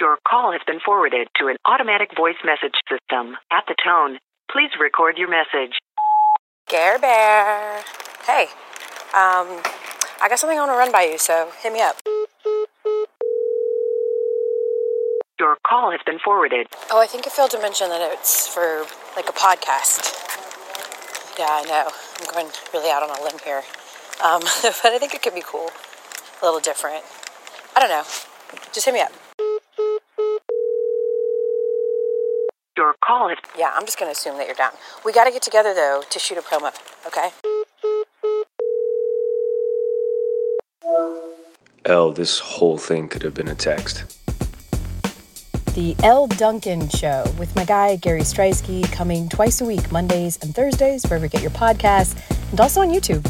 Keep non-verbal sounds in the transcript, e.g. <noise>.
Your call has been forwarded to an automatic voice message system. At the tone, please record your message. Gare Bear. Hey, um, I got something I want to run by you, so hit me up. Your call has been forwarded. Oh, I think I failed to mention that it's for like a podcast. Yeah, I know. I'm going really out on a limb here. Um, <laughs> but I think it could be cool. A little different. I don't know. Just hit me up. Your call has Yeah, I'm just going to assume that you're down. We got to get together, though, to shoot a promo, okay? Elle, this whole thing could have been a text. The Elle Duncan Show with my guy, Gary Striewski, coming twice a week, Mondays and Thursdays, wherever you get your podcasts, and also on YouTube.